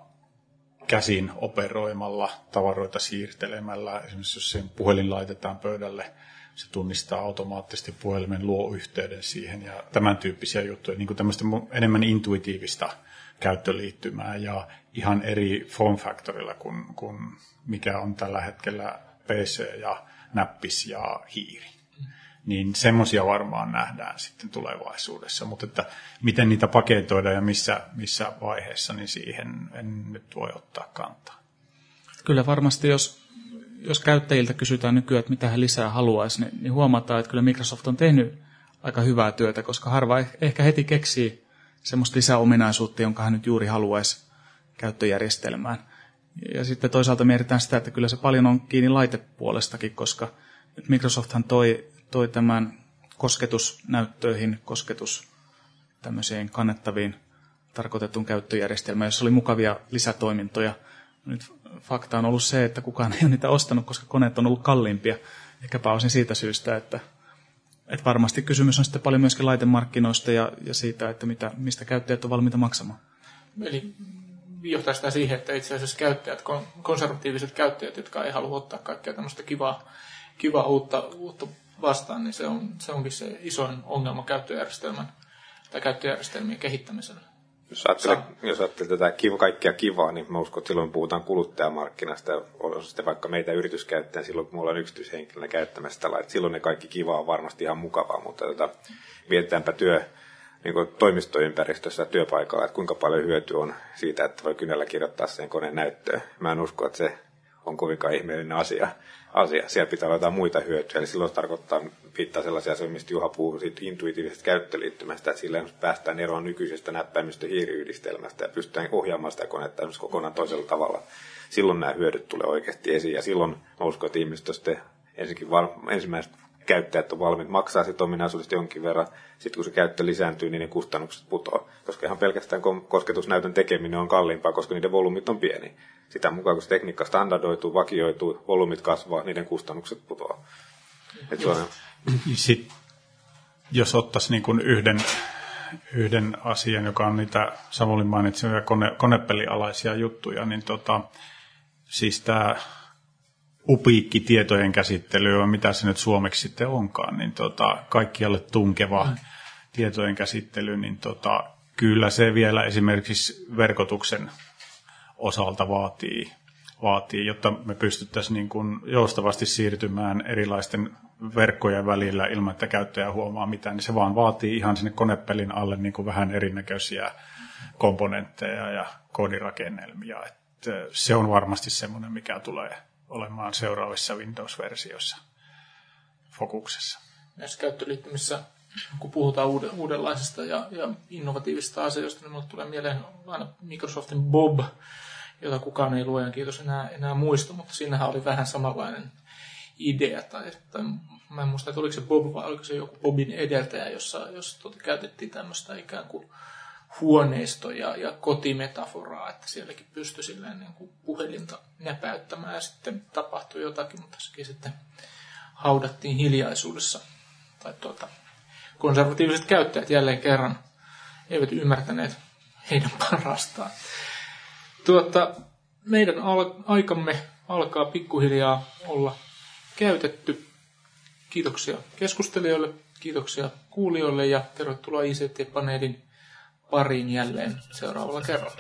käsin operoimalla, tavaroita siirtelemällä. Esimerkiksi jos sen puhelin laitetaan pöydälle, se tunnistaa automaattisesti puhelimen, luo yhteyden siihen ja tämän tyyppisiä juttuja, niin kuin tämmöistä enemmän intuitiivista käyttöliittymää ja ihan eri form factorilla kuin, kuin mikä on tällä hetkellä PC ja näppis ja hiiri niin semmoisia varmaan nähdään sitten tulevaisuudessa. Mutta että miten niitä paketoidaan ja missä, missä vaiheessa, niin siihen en nyt voi ottaa kantaa. Kyllä varmasti, jos, jos käyttäjiltä kysytään nykyään, että mitä he lisää haluaisi, niin, niin huomataan, että kyllä Microsoft on tehnyt aika hyvää työtä, koska harva ehkä heti keksii semmoista lisäominaisuutta, jonka hän nyt juuri haluaisi käyttöjärjestelmään. Ja sitten toisaalta mietitään sitä, että kyllä se paljon on kiinni laitepuolestakin, koska Microsofthan toi toi tämän kosketusnäyttöihin, kosketus tämmöiseen kannettaviin tarkoitetun käyttöjärjestelmään, jossa oli mukavia lisätoimintoja. Nyt fakta on ollut se, että kukaan ei ole niitä ostanut, koska koneet on ollut kalliimpia. Ehkä pääosin siitä syystä, että, että varmasti kysymys on sitten paljon myöskin laitemarkkinoista ja, ja siitä, että mitä, mistä käyttäjät on valmiita maksamaan. Eli johtaa sitä siihen, että itse asiassa käyttäjät, konservatiiviset käyttäjät, jotka ei halua ottaa kaikkea tämmöistä kivaa, kivaa uutta, uutta vastaan, niin se, on, se onkin se isoin ongelma käyttöjärjestelmän tai käyttöjärjestelmien kehittämisellä. Jos ajattelee, jos ajattelee tätä kiva, kaikkea kivaa, niin mä uskon, että silloin puhutaan kuluttajamarkkinasta. On sitten vaikka meitä yrityskäyttäjän, silloin kun mulla on yksityishenkilönä käyttämässä tällä, että silloin ne kaikki kiva on varmasti ihan mukavaa, mutta tota, mietitäänpä työ, niin kuin toimistoympäristössä työpaikalla, että kuinka paljon hyötyä on siitä, että voi kynällä kirjoittaa sen koneen näyttöön. Mä en usko, että se on kovinkaan ihmeellinen asia asia. Siellä pitää olla jotain muita hyötyjä. Eli silloin se tarkoittaa, viittaa sellaisia asioita, mistä Juha puhuu siitä intuitiivisesta käyttöliittymästä, että sillä päästään eroon nykyisestä näppäimistä hiiriyhdistelmästä ja pystytään ohjaamaan sitä konetta kokonaan toisella tavalla. Silloin nämä hyödyt tulee oikeasti esiin ja silloin mä uskon, että ihmiset sitten ensinnäkin var- ensimmäiset käyttäjät on valmiit maksaa sit ominaisuudesta jonkin verran. Sitten kun se käyttö lisääntyy, niin ne kustannukset putoaa. Koska ihan pelkästään kosketusnäytön tekeminen on kalliimpaa, koska niiden volyymit on pieni. Sitä mukaan, kun se tekniikka standardoituu, vakioituu, volyymit kasvaa, niiden kustannukset putoaa. Sitten, jos ottaisiin niin kuin yhden, yhden asian, joka on niitä Savolin mainitsemia kone, konepelialaisia juttuja, niin tota, siis tämä upiikki tietojen käsittely, mitä se nyt suomeksi sitten onkaan, niin tota, kaikkialle tunkeva mm. tietojen käsittely, niin tota, kyllä se vielä esimerkiksi verkotuksen osalta vaatii, vaatii jotta me pystyttäisiin niin kuin joustavasti siirtymään erilaisten verkkojen välillä ilman, että käyttäjä huomaa mitään, niin se vaan vaatii ihan sinne konepelin alle niin kuin vähän erinäköisiä komponentteja ja koodirakennelmia. Että se on varmasti semmoinen, mikä tulee olemaan seuraavissa Windows-versioissa fokuksessa. Näissä käyttöliittymissä, kun puhutaan uuden, uudenlaisista ja, ja innovatiivisista asioista, niin minulle tulee mieleen aina Microsoftin Bob, jota kukaan ei luojan kiitos enää, enää muista, mutta siinähän oli vähän samanlainen idea, tai, tai mä en muista, että oliko se Bob vai oliko se joku Bobin edeltäjä, jossa, jossa tuota, käytettiin tämmöistä ikään kuin huoneisto- ja, ja kotimetaforaa, että sielläkin pystyi silleen niin kuin puhelinta näpäyttämään ja sitten tapahtui jotakin, mutta sekin sitten haudattiin hiljaisuudessa. Tai tuota, konservatiiviset käyttäjät jälleen kerran eivät ymmärtäneet heidän parastaan. Tuota, meidän al- aikamme alkaa pikkuhiljaa olla käytetty. Kiitoksia keskustelijoille, kiitoksia kuulijoille ja tervetuloa ICT-paneelin pariin jälleen seuraavalla kerralla.